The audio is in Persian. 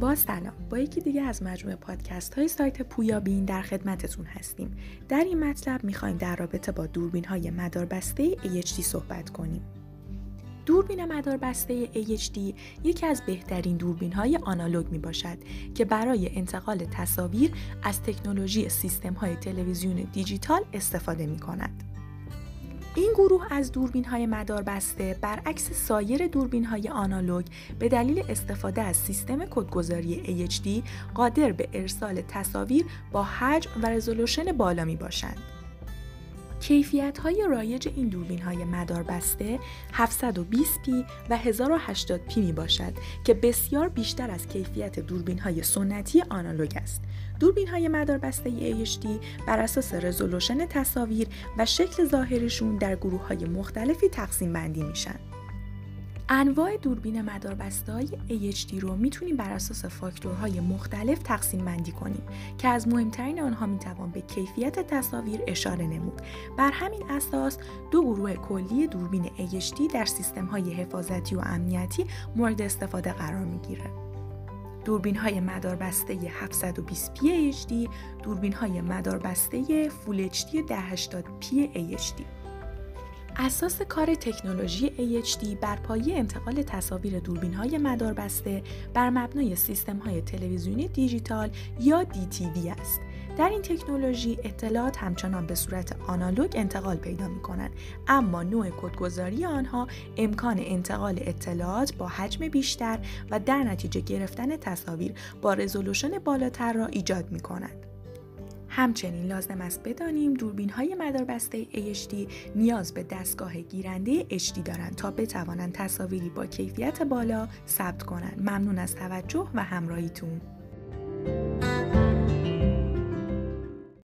با سلام. با یکی دیگه از مجموعه پادکست های سایت پویا بین در خدمتتون هستیم. در این مطلب می‌خوایم در رابطه با دوربین های مداربسته AHD صحبت کنیم. دوربین مداربسته AHD یکی از بهترین دوربین های آنالوگ می باشد که برای انتقال تصاویر از تکنولوژی سیستم های تلویزیون دیجیتال استفاده می کند. این گروه از دوربین های مدار بسته برعکس سایر دوربین های آنالوگ به دلیل استفاده از سیستم کدگذاری AHD قادر به ارسال تصاویر با حجم و رزولوشن بالا می باشند. کیفیت های رایج این دوربین های مدار بسته 720p و 1080p می باشد که بسیار بیشتر از کیفیت دوربین های سنتی آنالوگ است. دوربین های مدار بسته HD بر اساس رزولوشن تصاویر و شکل ظاهریشون در گروه های مختلفی تقسیم بندی میشن. انواع دوربین مداربسته های AHD رو می‌تونیم بر اساس فاکتورهای مختلف تقسیم بندی کنیم که از مهمترین آنها می‌توان به کیفیت تصاویر اشاره نمود. بر همین اساس دو گروه کلی دوربین AHD در سیستم های حفاظتی و امنیتی مورد استفاده قرار می‌گیره. دوربین های مداربسته 720p HD، دوربین های مداربسته Full HD 1080p HD. اساس کار تکنولوژی AHD بر پایه انتقال تصاویر دوربین های مداربسته بر مبنای سیستم های تلویزیونی دیجیتال یا DTV است. در این تکنولوژی اطلاعات همچنان به صورت آنالوگ انتقال پیدا می کنند اما نوع کدگذاری آنها امکان انتقال اطلاعات با حجم بیشتر و در نتیجه گرفتن تصاویر با رزولوشن بالاتر را ایجاد می کند. همچنین لازم است بدانیم دوربین های مداربسته AHD نیاز به دستگاه گیرنده HD دارند تا بتوانند تصاویری با کیفیت بالا ثبت کنند. ممنون از توجه و همراهیتون.